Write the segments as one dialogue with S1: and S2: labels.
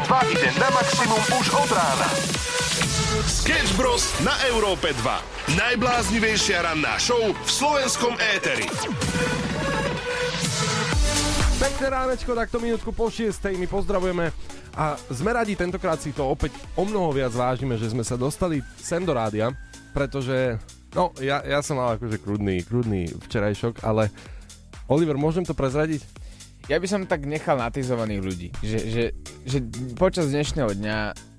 S1: 2 ide na maximum už od rána. Sketch Bros. na Európe 2. Najbláznivejšia ranná show v slovenskom éteri.
S2: Pekné ránečko, takto minútku po 6. My pozdravujeme a sme radi, tentokrát si to opäť o mnoho viac vážime, že sme sa dostali sem do rádia, pretože, no, ja, ja som mal akože krudný, krudný včerajšok, ale Oliver, môžem to prezradiť?
S3: Ja by som tak nechal natizovaných ľudí, že, že, že počas dnešného dňa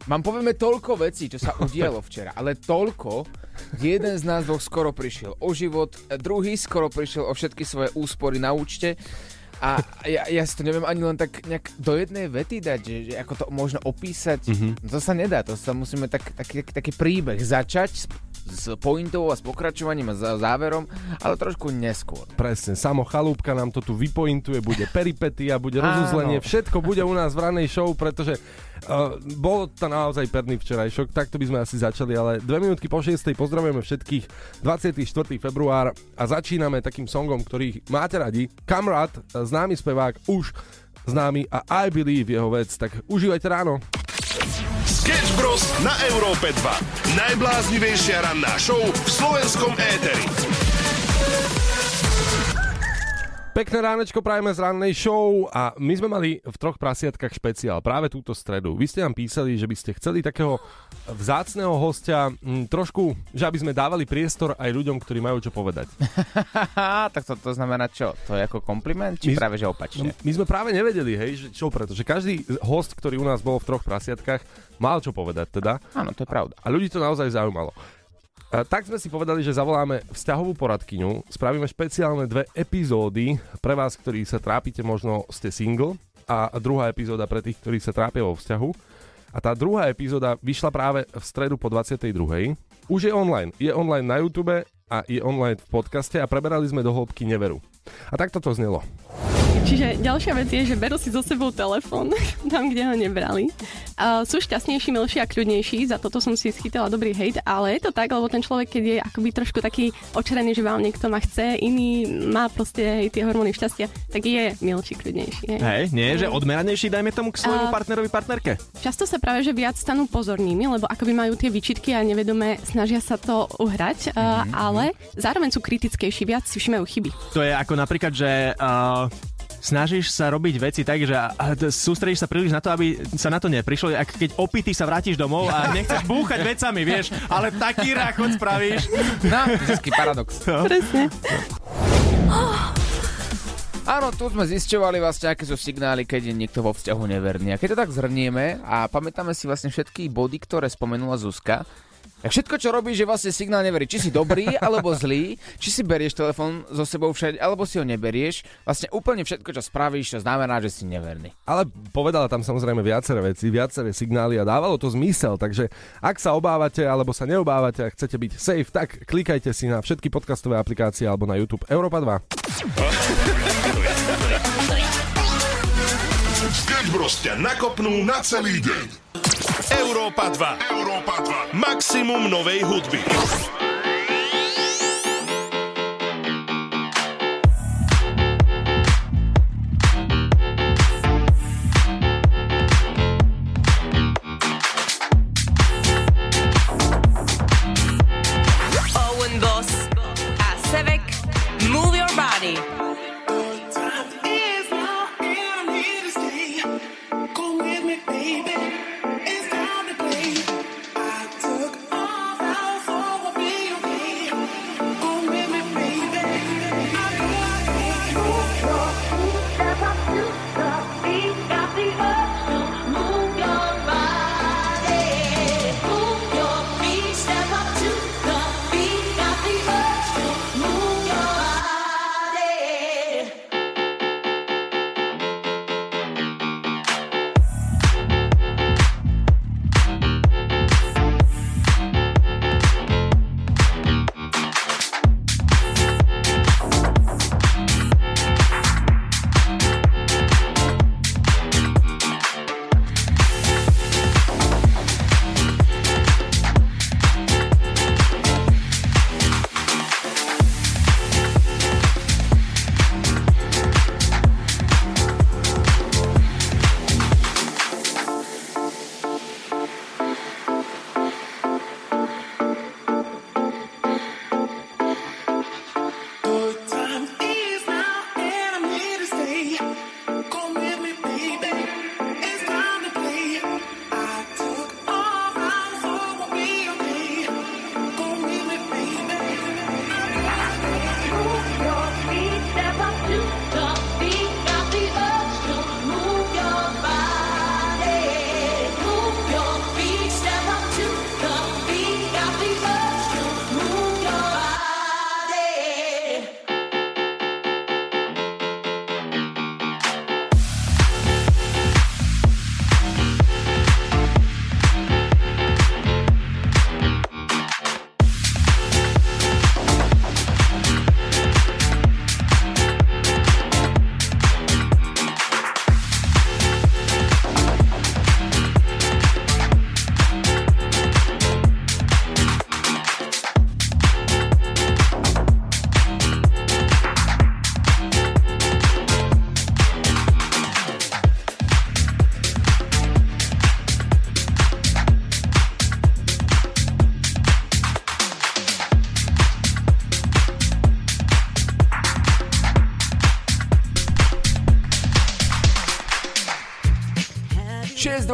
S3: mám povieme toľko vecí, čo sa udialo včera, ale toľko, jeden z nás dvoch skoro prišiel o život, druhý skoro prišiel o všetky svoje úspory na účte a ja, ja si to neviem ani len tak nejak do jednej vety dať, že, že ako to možno opísať, mm-hmm. to sa nedá, to sa musíme tak, taký, taký príbeh začať s pointou a s pokračovaním a záverom, ale trošku neskôr.
S2: Presne, samo chalúbka nám to tu vypointuje, bude peripetia, bude rozuzlenie, všetko bude u nás v ranej show, pretože uh, bolo to naozaj perný včerajšok, takto by sme asi začali, ale dve minútky po 6. pozdravujeme všetkých 24. február a začíname takým songom, ktorý máte radi. Kamrat, známy spevák, už známy a I Believe jeho vec, tak užívajte ráno.
S1: Sketch Bros. na Európe 2. Najbláznivejšia ranná show v slovenskom éteri.
S2: Pekné ránečko prajeme z rannej show a my sme mali v troch prasiatkách špeciál práve túto stredu. Vy ste nám písali, že by ste chceli takého vzácného hostia m, trošku, že aby sme dávali priestor aj ľuďom, ktorí majú čo povedať.
S3: tak to, to znamená čo? To je ako kompliment? Či my, práve že opačne?
S2: My sme práve nevedeli, hej, že čo, pretože každý host, ktorý u nás bol v troch prasiatkách, mal čo povedať teda.
S3: Áno, to je pravda.
S2: A ľudí to naozaj zaujímalo. A tak sme si povedali, že zavoláme vzťahovú poradkyňu, spravíme špeciálne dve epizódy pre vás, ktorí sa trápite, možno ste single a druhá epizóda pre tých, ktorí sa trápia vo vzťahu. A tá druhá epizóda vyšla práve v stredu po 22. Už je online. Je online na YouTube a je online v podcaste a preberali sme do hĺbky neveru. A takto to znelo.
S4: Čiže ďalšia vec je, že berú si so sebou telefón tam, kde ho nebrali. Uh, sú šťastnejší, milší a kľudnejší, za toto som si schytala dobrý hejt, ale je to tak, lebo ten človek, keď je akoby trošku taký očarený, že vám niekto ma chce, iný má proste hej, tie hormóny šťastia, tak je milší, kľudnejší. Hej,
S5: hej nie, že odmeranejší, dajme tomu k svojmu uh, partnerovi, partnerke.
S4: Často sa práve, že viac stanú pozornými, lebo akoby majú tie výčitky a nevedome snažia sa to uhrať, uh, mm-hmm. ale zároveň sú kritickejší, viac si všimajú chyby.
S5: To je ako napríklad, že uh, snažíš sa robiť veci tak, že sústredíš sa príliš na to, aby sa na to neprišlo. Ak keď opity sa vrátiš domov a nechceš búchať vecami, vieš, ale taký ráchod spravíš.
S3: No, paradox.
S4: No. Presne.
S3: Áno, tu sme zisťovali vlastne, aké sú signály, keď je niekto vo vzťahu neverný. A keď to tak zhrnieme a pamätáme si vlastne všetky body, ktoré spomenula Zuzka, tak všetko, čo robíš, je vlastne signál neverí. Či si dobrý alebo zlý, či si berieš telefón so sebou všade, alebo si ho neberieš. Vlastne úplne všetko, čo spravíš, to znamená, že si neverný.
S2: Ale povedala tam samozrejme viaceré veci, viaceré signály a dávalo to zmysel. Takže ak sa obávate alebo sa neobávate a chcete byť safe, tak klikajte si na všetky podcastové aplikácie alebo na YouTube Europa 2.
S1: Sketch nakopnú na celý deň. Európa 2. Európa 2. Maximum novej hudby.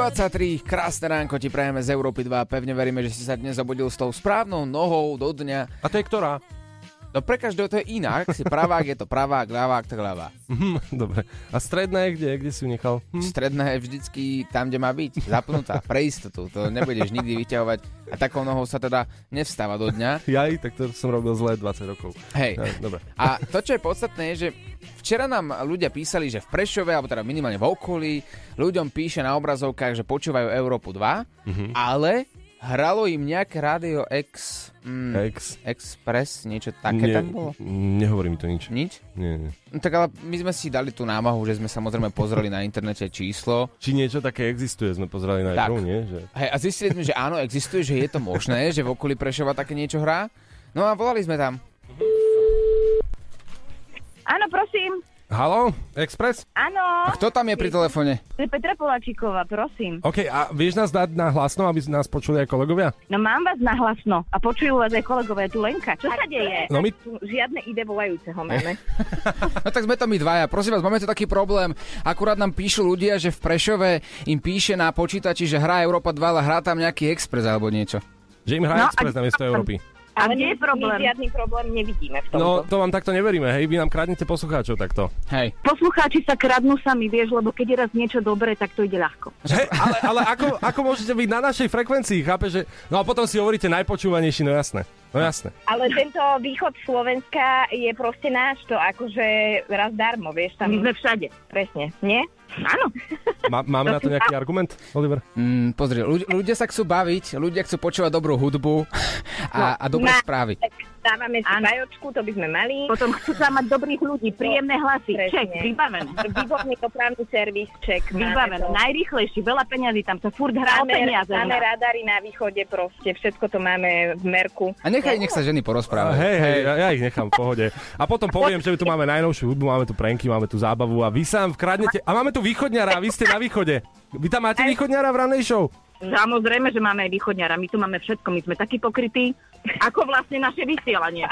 S3: 6.23, krásne ránko ti prajeme z Európy 2. Pevne veríme, že si sa dnes zobudil s tou správnou nohou do dňa.
S2: A to je ktorá?
S3: No pre každého to je inak. Si pravák, je to pravák, ľavák, tak ľavá.
S2: Mhm, Dobre. A stredná je kde? Kde si ju nechal? Hm?
S3: Stredná je vždycky tam, kde má byť. Zapnutá, pre istotu. To nebudeš nikdy vyťahovať. A takou nohou sa teda nevstáva do dňa.
S2: Jaj, tak to som robil zle 20 rokov.
S3: Hej.
S2: Ja, dobre.
S3: A to, čo je podstatné, je, že včera nám ľudia písali, že v Prešove, alebo teda minimálne v okolí, ľuďom píše na obrazovkách, že počúvajú Európu 2,
S2: Mhm.
S3: ale hralo im nejaké rádio X, mm,
S2: Ex.
S3: Express, niečo také
S2: Nie,
S3: tam bolo?
S2: Nehovorí mi to nič.
S3: Nič?
S2: Nie, nie.
S3: No, tak ale my sme si dali tú námahu, že sme samozrejme pozreli na internete číslo.
S2: Či niečo také existuje, sme pozerali na
S3: Tak.
S2: Nie? Že...
S3: Hej, a zistili sme, že áno, existuje, že je to možné, že v okolí Prešova také niečo hrá. No a volali sme tam.
S6: Áno, prosím.
S2: Halo, Express?
S6: Áno.
S3: A kto tam je pri telefóne?
S6: To je Petra Poláčiková, prosím.
S2: OK, a vieš nás dať na hlasno, aby nás počuli aj kolegovia?
S6: No mám vás nahlasno a počujú vás aj kolegové, tu Lenka. Čo sa deje?
S2: No my-
S6: Tu žiadne ide volajúceho máme.
S3: No tak sme to my dvaja. Prosím vás, máme tu taký problém. Akurát nám píšu ľudia, že v Prešove im píše na počítači, že hrá Európa 2, ale hrá tam nejaký Express alebo niečo.
S2: Že im hrá
S6: No,
S2: Express
S6: a-
S2: namiesto Európy.
S6: Ale
S7: nie je problém.
S6: My žiadny problém nevidíme v tomto.
S2: No, to vám takto neveríme, hej? Vy nám kradnete poslucháčov takto.
S3: Hej.
S6: Poslucháči sa kradnú sami, vieš, lebo keď je raz niečo dobré, tak to ide ľahko.
S2: Hej, ale, ale ako, ako môžete byť na našej frekvencii, chápe, že... No a potom si hovoríte najpočúvanejší, no jasné. No jasné.
S6: Ale tento východ Slovenska je proste náš, to akože raz darmo, vieš, tam... My sme všade. Presne, nie? Áno.
S2: Má, máme na to nejaký argument, Oliver?
S3: Mm, pozri, ľudia, ľudia sa chcú baviť, ľudia chcú počúvať dobrú hudbu a, a dobré
S6: na-
S3: správy.
S6: Dávame si bajočku, to by sme mali. Potom chcú sa mať dobrých ľudí, príjemné hlasy.
S7: Presne.
S6: Ček, vybavené. Výborný dopravný servis, ček.
S7: Vybavené, najrýchlejší, veľa peňazí, tam sa furt hrá o
S6: Máme,
S7: peniaze.
S6: máme radary na východe proste, všetko to máme v merku.
S3: A nechaj, nech sa ženy porozprávajú.
S2: hej, hej, ja, ja ich nechám v pohode. A potom poviem, že tu máme najnovšiu hudbu, máme tu pranky, máme tu zábavu a vy sa vkradnete... A máme tu východňara, a vy ste na východe. Vy tam máte východňara v ranej show?
S7: Samozrejme, že máme aj východňara, my tu máme všetko, my sme takí pokrytí, ako vlastne naše vysielanie.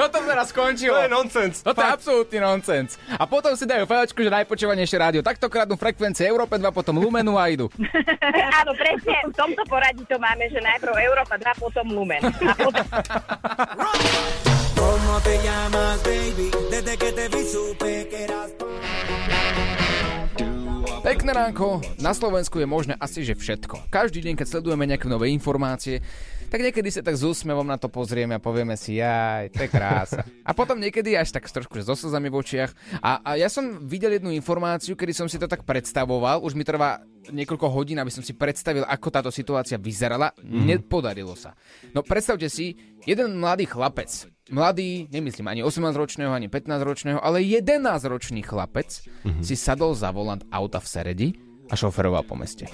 S3: Toto teraz skončilo.
S2: To je nonsens.
S3: Toto je absolútny nonsens. A potom si dajú fajočku, že najpočúvanejšie rádio. Takto kradnú frekvencie Európe 2, potom Lumenu a idú.
S6: Áno, presne, v tomto poradí to máme, že najprv Európa 2, potom Lumen. A potom...
S8: ¿Cómo te llamas, baby? Desde que te vi supe que eras...
S3: Pekné ránko, na Slovensku je možné asi že všetko. Každý deň, keď sledujeme nejaké nové informácie, tak niekedy sa tak s úsmevom na to pozrieme a povieme si, jaj, to je krása. A potom niekedy až tak trošku so slzami v očiach. A, a ja som videl jednu informáciu, kedy som si to tak predstavoval, už mi trvá niekoľko hodín, aby som si predstavil, ako táto situácia vyzerala. Nepodarilo sa. No predstavte si, jeden mladý chlapec, mladý, nemyslím ani 18-ročného, ani 15-ročného, ale 11-ročný chlapec si sadol za volant auta v Seredi a šoferoval po meste.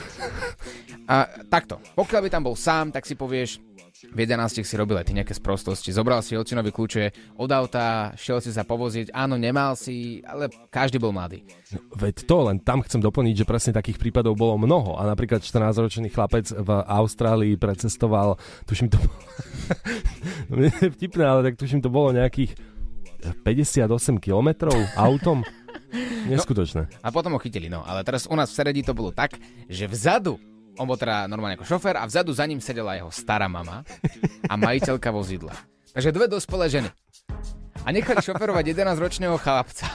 S3: A takto, pokiaľ by tam bol sám, tak si povieš, v 11 si robil aj ty nejaké sprostosti. Zobral si otcinovi kľúče od auta, šiel si sa povoziť, áno, nemal si, ale každý bol mladý.
S2: Veď to, len tam chcem doplniť, že presne takých prípadov bolo mnoho. A napríklad 14-ročný chlapec v Austrálii precestoval, tuším to bolo... Vtipné, ale tak tuším to bolo nejakých 58 kilometrov autom. Neskutočné.
S3: A potom ho chytili, no. Ale teraz u nás v Seredi to bolo tak, že vzadu, on bol teda normálne ako šofér a vzadu za ním sedela jeho stará mama a majiteľka vozidla. Takže dve dospelé ženy. A nechali šoferovať 11-ročného chlapca,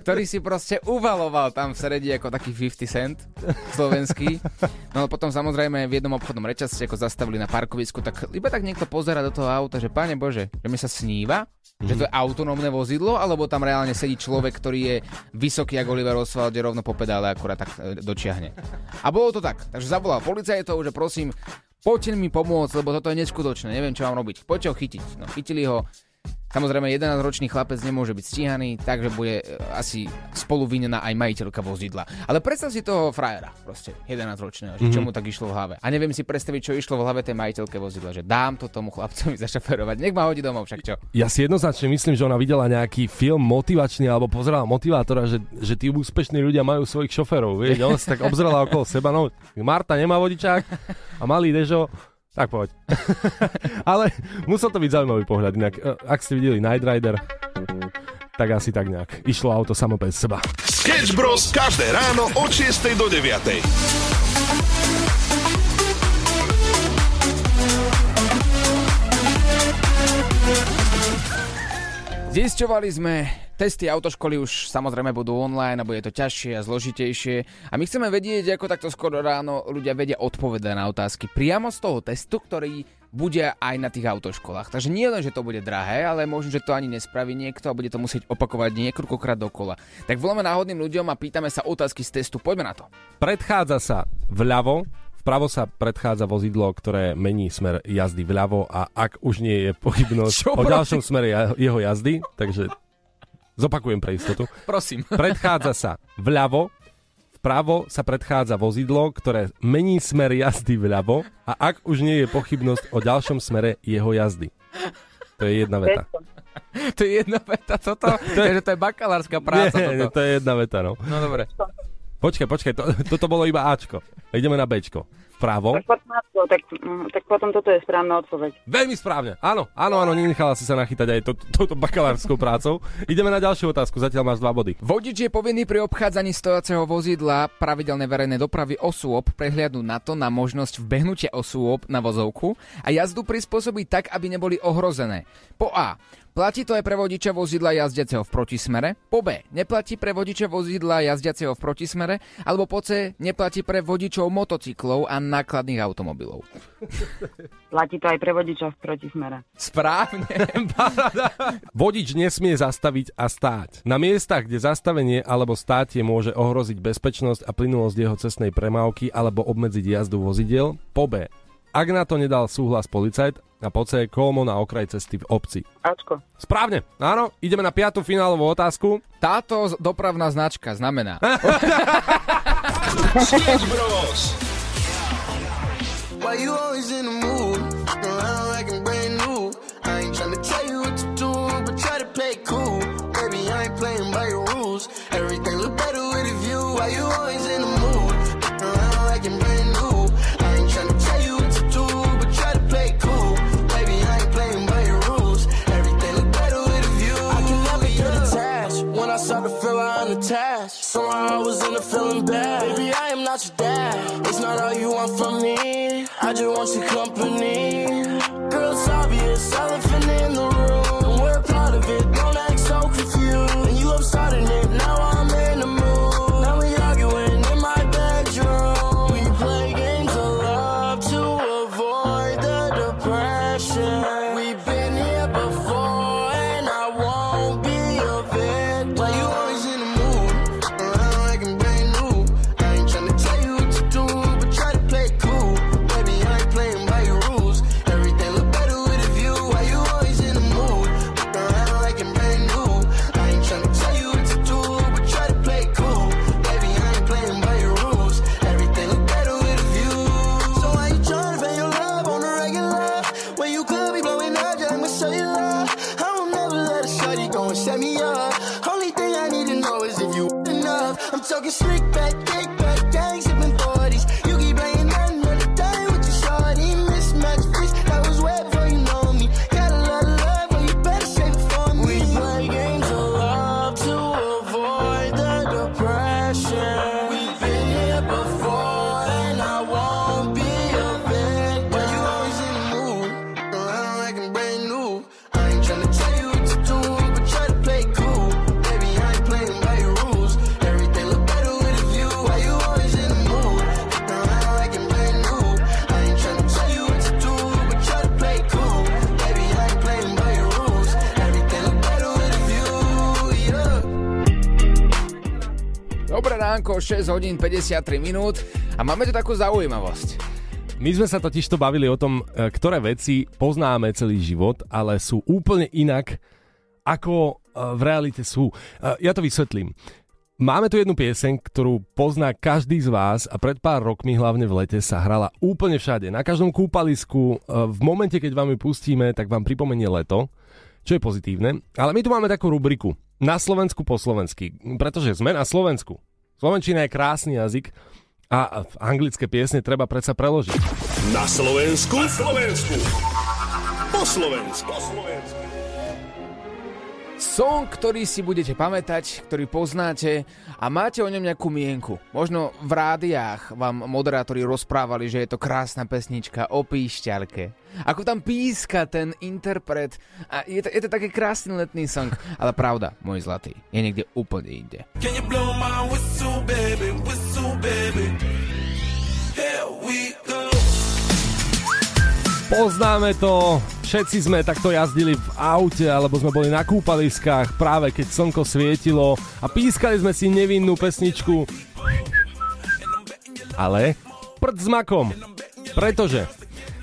S3: ktorý si proste uvaloval tam v Seredi ako taký 50 cent slovenský. No ale potom samozrejme v jednom obchodnom reťazci ako zastavili na parkovisku, tak iba tak niekto pozera do toho auta, že páne Bože, že mi sa sníva, že to je autonómne vozidlo, alebo tam reálne sedí človek, ktorý je vysoký ako Oliver Oswald, že rovno po pedále akurát tak e, dočiahne. A bolo to tak. Takže zavolal policajtov, že prosím, poďte mi pomôcť, lebo toto je neskutočné, neviem čo mám robiť. Poďte ho chytiť. No chytili ho, Samozrejme, 11-ročný chlapec nemôže byť stíhaný, takže bude e, asi spoluvinená aj majiteľka vozidla. Ale predstav si toho frajera, proste 11-ročného, že čo mu tak išlo v hlave. A neviem si predstaviť, čo išlo v hlave tej majiteľke vozidla, že dám to tomu chlapcovi zašoferovať, nech ma hodí domov, však čo.
S2: Ja si jednoznačne myslím, že ona videla nejaký film motivačný alebo pozerala motivátora, že, že tí úspešní ľudia majú svojich šoferov. Vieš, ona sa tak obzrela okolo seba, no Marta nemá vodičák a malý Dežo, tak poď. Ale musel to byť zaujímavý pohľad, inak e, ak ste videli Night Rider, tak asi tak nejak. Išlo auto samo bez seba.
S1: Sketch Bros. každé ráno od 6 do 9.
S3: Zisťovali sme, testy autoškoly už samozrejme budú online a bude to ťažšie a zložitejšie. A my chceme vedieť, ako takto skoro ráno ľudia vedia odpovedať na otázky priamo z toho testu, ktorý bude aj na tých autoškolách. Takže nie len, že to bude drahé, ale možno, že to ani nespraví niekto a bude to musieť opakovať niekoľkokrát dokola. Tak voláme náhodným ľuďom a pýtame sa otázky z testu. Poďme na to.
S2: Predchádza sa vľavo, vpravo sa predchádza vozidlo, ktoré mení smer jazdy vľavo a ak už nie je pochybnosť
S3: Čo
S2: o ďalšom smere jeho jazdy, takže zopakujem pre istotu.
S3: Prosím.
S2: Predchádza sa vľavo, vpravo sa predchádza vozidlo, ktoré mení smer jazdy vľavo a ak už nie je pochybnosť o ďalšom smere jeho jazdy. To je jedna veta.
S3: to je jedna veta, toto. to, je, že to je bakalárska práca.
S2: Nie,
S3: toto.
S2: to je jedna veta, no.
S3: No dobre.
S2: Počkaj, počkaj, to, toto bolo iba Ačko. Ideme na Bčko. Vpravo.
S9: Tak potom, tak, mm, tak potom toto je správna odpoveď.
S2: Veľmi správne. Áno, áno, áno, nenechala si sa nachytať aj to, touto bakalárskou prácou. Ideme na ďalšiu otázku, zatiaľ máš dva body.
S3: Vodič je povinný pri obchádzaní stojaceho vozidla pravidelnej verejnej dopravy osôb prehliadnúť na to na možnosť vbehnutia osôb na vozovku a jazdu prispôsobiť tak, aby neboli ohrozené. Po A. Platí to aj pre vodiča vozidla jazdiaceho v protismere. Po B. Neplatí pre vodiča vozidla jazdiaceho v protismere. Alebo po C. Neplatí pre vodičov motocyklov a nákladných automobilov.
S9: Platí to aj pre vodičov v protismere.
S3: Správne.
S2: Vodič nesmie zastaviť a stáť. Na miestach, kde zastavenie alebo státie môže ohroziť bezpečnosť a plynulosť jeho cestnej premávky alebo obmedziť jazdu vozidiel. Po B. Ak na to nedal súhlas policajt a po C. kolmo na okraj cesty v obci.
S9: Ačko.
S2: Správne, áno, ideme na piatú finálovú otázku.
S3: Táto dopravná značka znamená...
S1: Sketch Bros.
S8: Why you always in the mood? Around like I'm brand new. I ain't tryna tell you what to do, but try to play it cool. Baby, I ain't playing by your rules. Everything look better with a view. Why you always unattached. Somehow I was in a feeling bad. Baby, I am not your dad. It's not all you want from me. I just want your company. Girl, it's obvious. Elephant
S3: 6 hodín 53 minút a máme tu takú zaujímavosť.
S2: My sme sa totiž to bavili o tom, e, ktoré veci poznáme celý život, ale sú úplne inak, ako e, v realite sú. E, Ja to vysvetlím. Máme tu jednu pieseň, ktorú pozná každý z vás a pred pár rokmi, hlavne v lete, sa hrala úplne všade. Na každom kúpalisku, v momente, keď vám ju pustíme, tak vám pripomenie leto, čo je pozitívne. Ale my tu máme takú rubriku na Slovensku po slovensky, pretože sme na Slovensku. Slovenčina je krásny jazyk a anglické piesne treba predsa preložiť.
S1: Na Slovensku. Na Slovensku. Po Slovensku. Po Slovensku.
S3: Song, ktorý si budete pamätať, ktorý poznáte a máte o ňom nejakú mienku. Možno v rádiách vám moderátori rozprávali, že je to krásna pesnička o píšťalke. Ako tam píska ten interpret a je to, je to taký krásny letný song. Ale pravda, môj zlatý, je niekde úplne inde.
S10: Can you blow my whistle, baby? Whistle, baby. Here we go.
S2: Poznáme to, všetci sme takto jazdili v aute alebo sme boli na kúpaliskách práve keď slnko svietilo a pískali sme si nevinnú pesničku. Ale prd s makom, pretože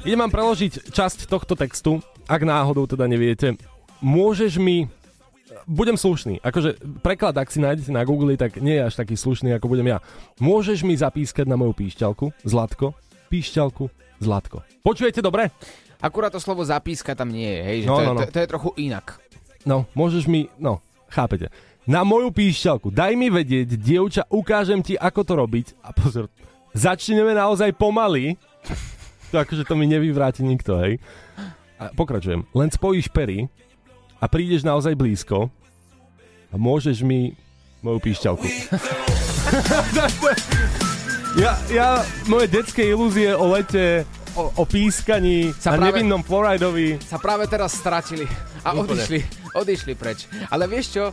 S2: idem vám preložiť časť tohto textu, ak náhodou teda neviete. Môžeš mi budem slušný. Akože preklad, ak si nájdete na Google, tak nie je až taký slušný, ako budem ja. Môžeš mi zapískať na moju píšťalku, Zlatko, píšťalku, Zlatko. Počujete dobre?
S3: Akurát to slovo zapíska tam nie je, hej, že
S2: No,
S3: to,
S2: no,
S3: je,
S2: no.
S3: to, to je trochu inak.
S2: No, môžeš mi, no, chápete. Na moju píšťalku, daj mi vedieť, dievča, ukážem ti, ako to robiť. A pozor, začneme naozaj pomaly. To akože to mi nevyvráti nikto, hej. A pokračujem. Len spojíš pery a prídeš naozaj blízko a môžeš mi moju píšťalku. ja, ja, moje detské ilúzie o lete, o, o pískaní
S3: Sa
S2: a
S3: práve-
S2: nevinnom Floridovi
S3: Sa práve teraz stratili a
S2: Úplne.
S3: odišli, odišli preč. Ale vieš čo,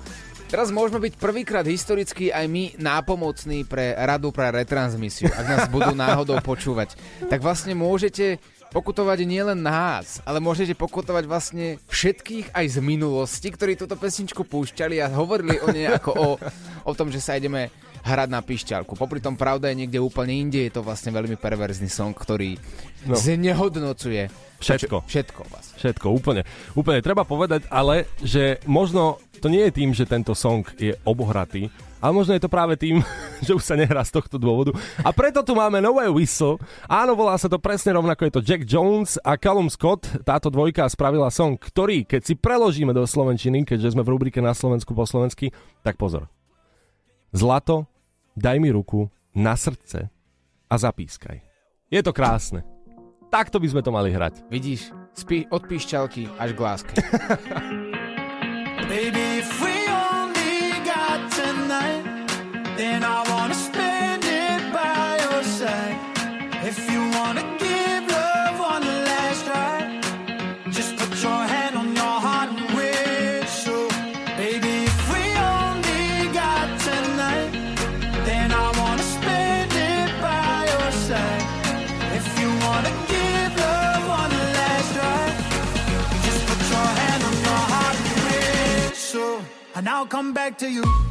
S3: teraz môžeme byť prvýkrát historicky aj my nápomocní pre radu pre retransmisiu, ak nás budú náhodou počúvať. Tak vlastne môžete pokutovať nielen nás, ale môžete pokutovať vlastne všetkých aj z minulosti, ktorí túto pesničku púšťali a hovorili o nej ako o, o tom, že sa ideme hrať na pišťalku. Popri tom pravda je niekde úplne inde, je to vlastne veľmi perverzný song, ktorý
S2: No.
S3: no. znehodnocuje
S2: Všetko.
S3: Všetko vlastne.
S2: Všetko, úplne. Úplne treba povedať, ale že možno to nie je tým, že tento song je obohratý, ale možno je to práve tým, že už sa nehrá z tohto dôvodu. A preto tu máme nové whistle. Áno, volá sa to presne rovnako, je to Jack Jones a Callum Scott. Táto dvojka spravila song, ktorý, keď si preložíme do Slovenčiny, keďže sme v rubrike na Slovensku po slovensky, tak pozor. Zlato, daj mi ruku na srdce a zapískaj. Je to krásne. Takto by sme to mali hrať.
S3: Vidíš, spí, od píšťalky až k láske.
S10: Baby, if we only got tonight, then I to you.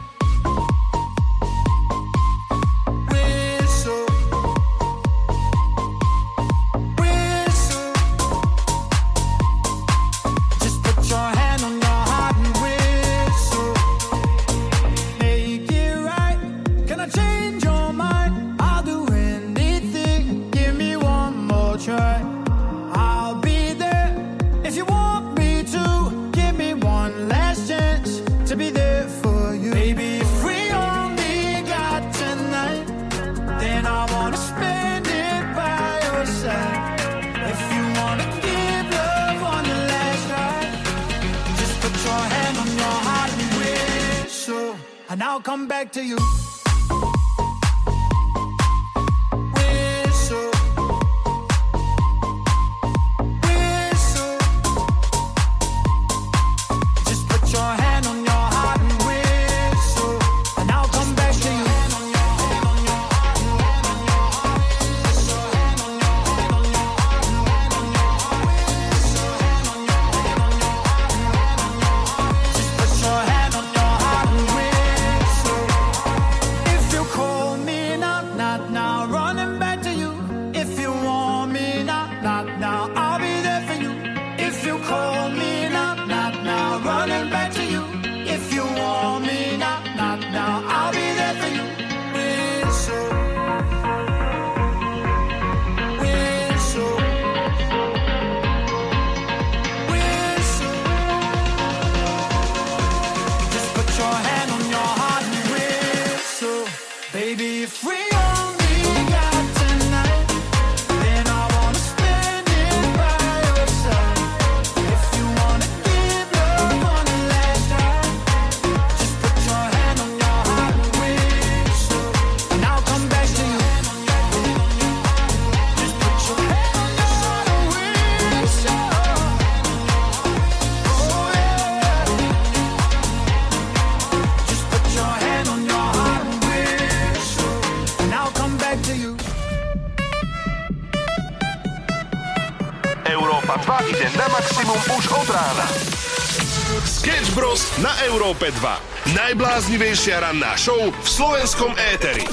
S1: Európe 2. Najbláznivejšia ranná show v slovenskom éteri.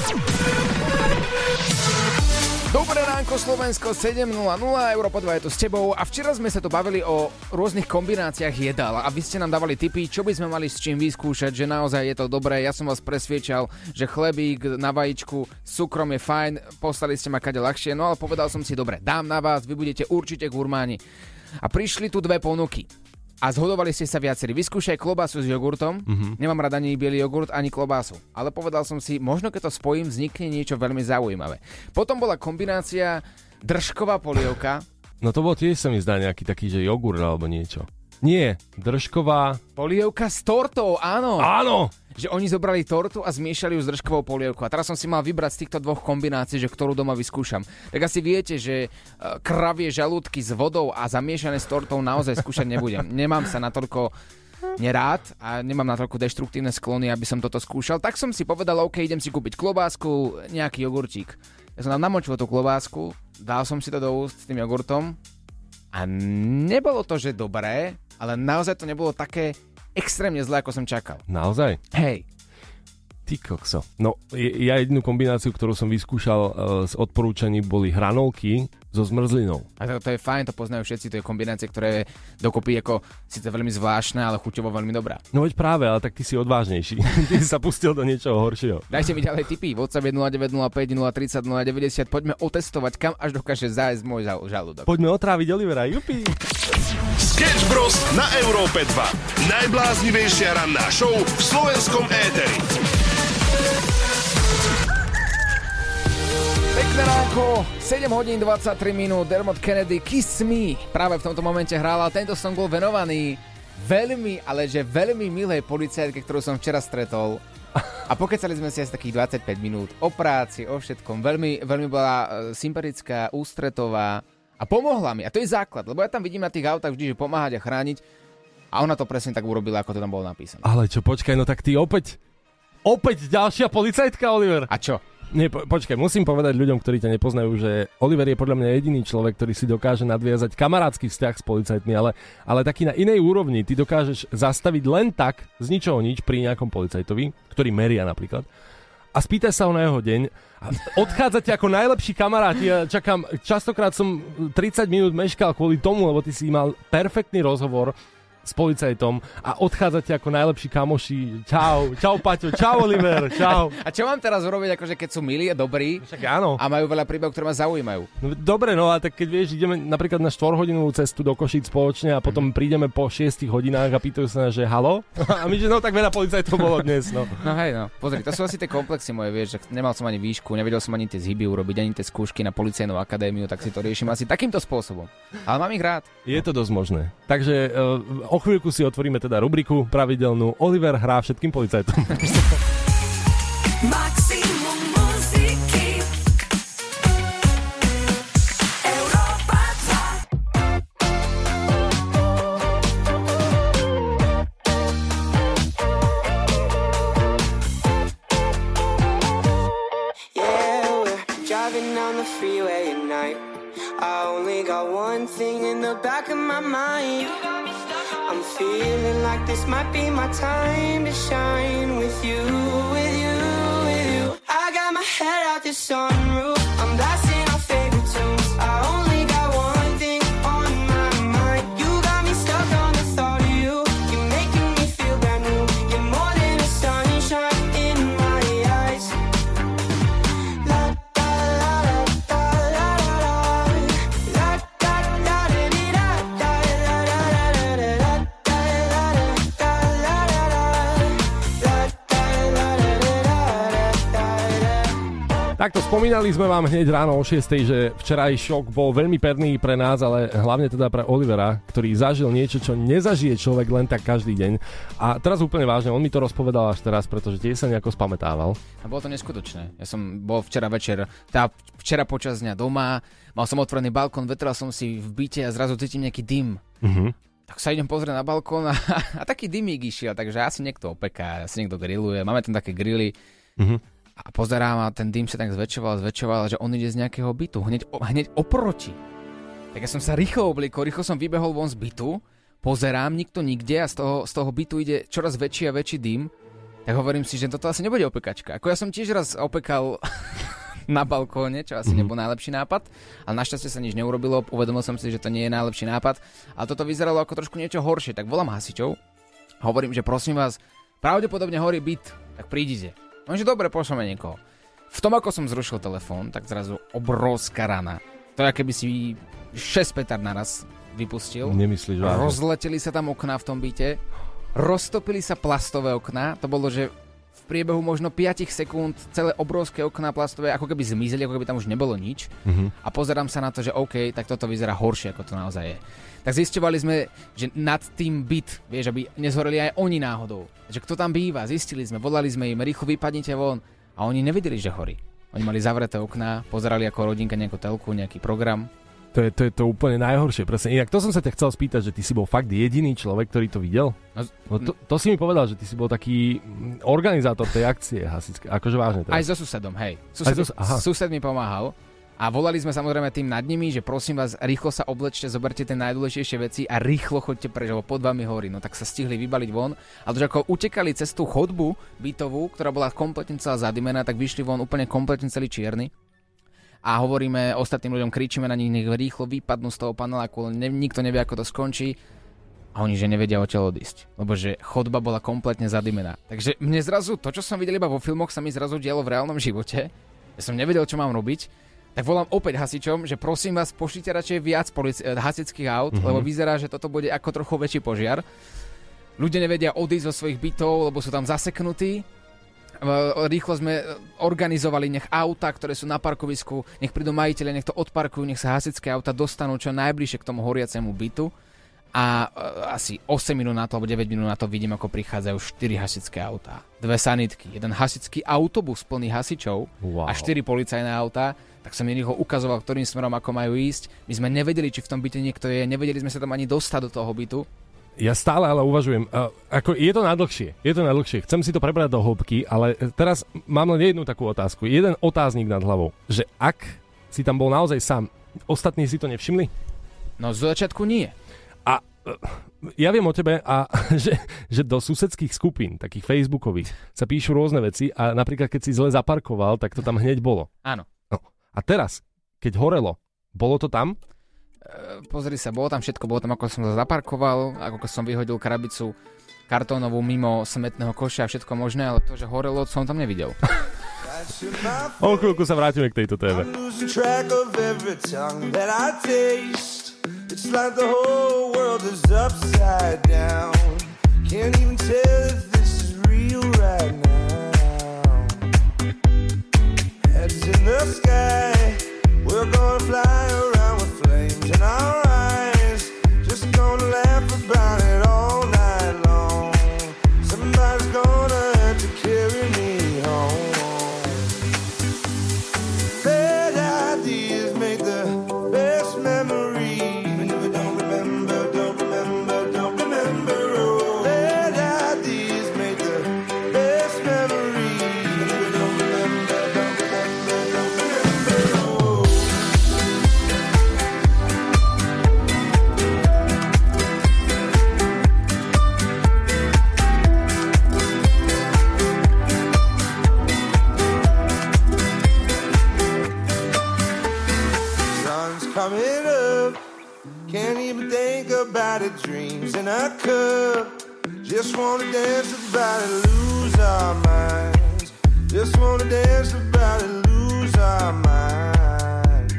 S3: Dobré ránko Slovensko 7.00, Európa 2 je tu s tebou a včera sme sa tu bavili o rôznych kombináciách jedál a vy ste nám dávali tipy, čo by sme mali s čím vyskúšať, že naozaj je to dobré. Ja som vás presviečal, že chlebík na vajíčku s cukrom je fajn, poslali ste ma kade ľahšie, no ale povedal som si, dobre, dám na vás, vy budete určite gurmáni. A prišli tu dve ponuky. A zhodovali ste sa viacerí. Vyskúšaj klobásu s jogurtom. Mm-hmm. Nemám rada ani biely jogurt, ani klobásu. Ale povedal som si, možno keď to spojím, vznikne niečo veľmi zaujímavé. Potom bola kombinácia držková polievka.
S2: No to bol tiež sa mi zdá nejaký taký, že jogurt alebo niečo. Nie, držková...
S3: Polievka s tortou, áno.
S2: Áno!
S3: Že oni zobrali tortu a zmiešali ju s držkovou polievkou. A teraz som si mal vybrať z týchto dvoch kombinácií, že ktorú doma vyskúšam. Tak asi viete, že e, kravie žalúdky s vodou a zamiešané s tortou naozaj skúšať nebudem. Nemám sa natoľko nerád a nemám na toľko deštruktívne sklony, aby som toto skúšal. Tak som si povedal, OK, idem si kúpiť klobásku, nejaký jogurtík. Ja som tam namočil tú klobásku, dal som si to do úst s tým jogurtom a nebolo to, že dobré, ale naozaj to nebolo také extrémne zlé, ako som čakal.
S2: Naozaj?
S3: Hej,
S2: Ty kokso. No, ja jedinú kombináciu, ktorú som vyskúšal uh, z odporúčaní, boli hranolky so zmrzlinou.
S3: a to, to je fajn, to poznajú všetci, to je kombinácia, ktorá je dokopy ako síce veľmi zvláštna, ale chuťovo veľmi dobrá.
S2: No veď práve, ale tak ty si odvážnejší. ty si sa pustil do niečoho horšieho.
S3: Dajte mi ďalej tipy, WhatsApp je 0905 030 090, poďme otestovať, kam až dokáže zájsť môj žal- žalúdok.
S2: Poďme otráviť Olivera, jupi.
S1: Sketch Bros. na Európe 2. Najbláznivejšia ranná show v slovenskom éteri.
S3: Ránko, 7 hodín 23 minút, Dermot Kennedy, Kiss Me. Práve v tomto momente hral a tento song bol venovaný veľmi, ale že veľmi milej policajtke, ktorú som včera stretol. A pokecali sme si asi takých 25 minút o práci, o všetkom. Veľmi, veľmi bola e, sympatická, ústretová a pomohla mi. A to je základ, lebo ja tam vidím na tých autách vždy, že pomáhať a chrániť. A ona to presne tak urobila, ako to tam bolo napísané.
S2: Ale čo, počkaj, no tak ty opäť... Opäť ďalšia policajtka, Oliver.
S3: A čo?
S2: Nie, po, počkaj, musím povedať ľuďom, ktorí ťa nepoznajú, že Oliver je podľa mňa jediný človek, ktorý si dokáže nadviazať kamarátsky vzťah s policajtmi, ale, ale taký na inej úrovni. Ty dokážeš zastaviť len tak, z ničoho nič, pri nejakom policajtovi, ktorý meria napríklad, a spýtaj sa ho na jeho deň a odchádzate ako najlepší kamaráti. Ja čakám, častokrát som 30 minút meškal kvôli tomu, lebo ty si mal perfektný rozhovor s policajtom a odchádzate ako najlepší kamoši. Čau, čau Paťo, čau Oliver, čau.
S3: A čo mám teraz urobiť, akože keď sú milí a dobrí
S2: Však áno.
S3: a majú veľa príbehov, ktoré ma zaujímajú?
S2: No, dobre, no a tak keď vieš, ideme napríklad na 4-hodinovú cestu do Košíc spoločne a potom prídeme po 6 hodinách a pýtajú sa nás, že halo? A my, že no tak veľa policajtov bolo dnes, no.
S3: No hej, no. Pozri, to sú asi tie komplexy moje, vieš, že nemal som ani výšku, nevedel som ani tie zhyby urobiť, ani tie skúšky na policajnú akadémiu, tak si to riešim asi takýmto spôsobom. Ale mám ich rád.
S2: Je to dosť možné. Takže uh, o chvíľku si otvoríme teda rubriku pravidelnú Oliver hrá všetkým policajtom.
S11: my time to shine with you, with you, with you. I got my head out the sunroof.
S2: Takto spomínali sme vám hneď ráno o 6, že včeraj šok bol veľmi perný pre nás, ale hlavne teda pre Olivera, ktorý zažil niečo, čo nezažije človek len tak každý deň. A teraz úplne vážne, on mi to rozpovedal až teraz, pretože tiež sa nejako spamätával.
S3: A bolo to neskutočné. Ja som bol včera večer, tá včera počas dňa doma, mal som otvorený balkón, vetral som si v byte a zrazu cítim nejaký dym.
S2: Mhm.
S3: Tak sa idem pozrieť na balkón a, a taký dymík išiel, takže asi niekto opeká, asi niekto grilluje, máme tam také grily.
S2: Mhm.
S3: A pozerám a ten dym sa tak zväčšoval, zväčšoval, že on ide z nejakého bytu, hneď, hneď oproti. Tak ja som sa rýchlo obliekol, rýchlo som vybehol von z bytu, pozerám, nikto nikde a z toho, z toho bytu ide čoraz väčší a väčší dym. Tak hovorím si, že toto asi nebude opekačka. Ako ja som tiež raz opekal na balkóne, čo asi mm-hmm. nebol najlepší nápad, ale našťastie sa nič neurobilo, uvedomil som si, že to nie je najlepší nápad, ale toto vyzeralo ako trošku niečo horšie, tak volám hasičov, hovorím, že prosím vás, pravdepodobne horí byt, tak prídite. No, že dobre, pošleme niekoho. V tom, ako som zrušil telefón, tak zrazu obrovská rana. To je, keby si 6 petard naraz vypustil.
S2: Nemyslíš vážne?
S3: Rozleteli sa tam okná v tom byte, roztopili sa plastové okná, to bolo, že v priebehu možno 5 sekúnd celé obrovské okná plastové ako keby zmizli, ako keby tam už nebolo nič.
S2: Mhm.
S3: A pozerám sa na to, že OK, tak toto vyzerá horšie, ako to naozaj je. Tak zisťovali sme, že nad tým byt, vieš, aby nezhoreli aj oni náhodou. Že kto tam býva, zistili sme, volali sme im, rýchlo vypadnite von. A oni nevedeli, že horí. Oni mali zavreté okná, pozerali ako rodinka nejakú telku, nejaký program.
S2: To je, to je to úplne najhoršie, presne. Inak to som sa ťa chcel spýtať, že ty si bol fakt jediný človek, ktorý to videl?
S3: No,
S2: No to, to si mi povedal, že ty si bol taký mm, organizátor tej akcie hasičke. Akože vážne teraz.
S3: Aj so susedom, hej. Sused,
S2: so- aha.
S3: sused mi pomáhal. A volali sme samozrejme tým nad nimi, že prosím vás, rýchlo sa oblečte, zoberte tie najdôležitejšie veci a rýchlo choďte preč, lebo pod vami horí. No tak sa stihli vybaliť von. Ale že ako utekali cez tú chodbu bytovú, ktorá bola kompletne celá zadimená, tak vyšli von úplne kompletne celý čierny. A hovoríme ostatným ľuďom, kričíme na nich, nech rýchlo vypadnú z toho paneláku, ne, nikto nevie, ako to skončí. A oni, že nevedia odtiaľ odísť. Lebo že chodba bola kompletne zadimená. Takže mne zrazu, to, čo som videl iba vo filmoch, sa mi zrazu dialo v reálnom živote. Ja som nevedel, čo mám robiť. Tak volám opäť hasičom, že prosím vás, pošlite radšej viac polici- eh, hasičských aut,
S2: Mhm.
S3: mm-hmm. lebo vyzerá, že toto bude ako trochu väčší požiar. Ľudia nevedia odísť zo svojich bytov, lebo sú tam zaseknutí. E, Rýchlo sme e, organizovali, nech auta, ktoré sú na parkovisku, nech prídu majiteľe, nech to odparkujú, nech sa hasičské auta dostanú čo najbližšie k tomu horiacemu bytu. A asi 8 minút na to, alebo 9 minút na to vidím, ako prichádzajú 4 hasičské autá. Dve sanitky, jeden hasičský autobus plný hasičov
S2: Wow.
S3: a 4 policajné autá. Tak som im ukazoval, ktorým smerom ako majú ísť. My sme nevedeli, či v tom byte niekto je, nevedeli sme sa tam ani dostať do toho bytu.
S2: Ja stále ale uvažujem, uh, ako je to na dlhšie, je to na dlhšie, chcem si to prebrať do hĺbky, ale teraz mám len jednu takú otázku, jeden otáznik nad hlavou, že ak si tam bol naozaj sám, ostatní si to nevšimli?
S3: No z začiatku nie.
S2: A e, ja viem o tebe, a, že, že do susedských skupín, takých facebookových, sa píšu rôzne veci a napríklad keď si zle zaparkoval, tak to tam hneď bolo.
S3: Áno.
S2: A teraz, keď horelo, bolo to tam?
S3: E, Pozri sa, bolo tam všetko, bolo tam ako som sa zaparkoval, ako som vyhodil krabicu kartónovú mimo smetného koša a všetko možné, ale to, že horelo, som tam nevidel.
S2: O chvíľku sa vrátime k tejto téme.
S12: It's like the whole world is upside down. Can't even tell if this is real right now. In the sky, we're gonna fly around with flames in our about it. Dreams in a cup. Just wanna dance about it, lose our minds. Just wanna dance about it, lose our minds.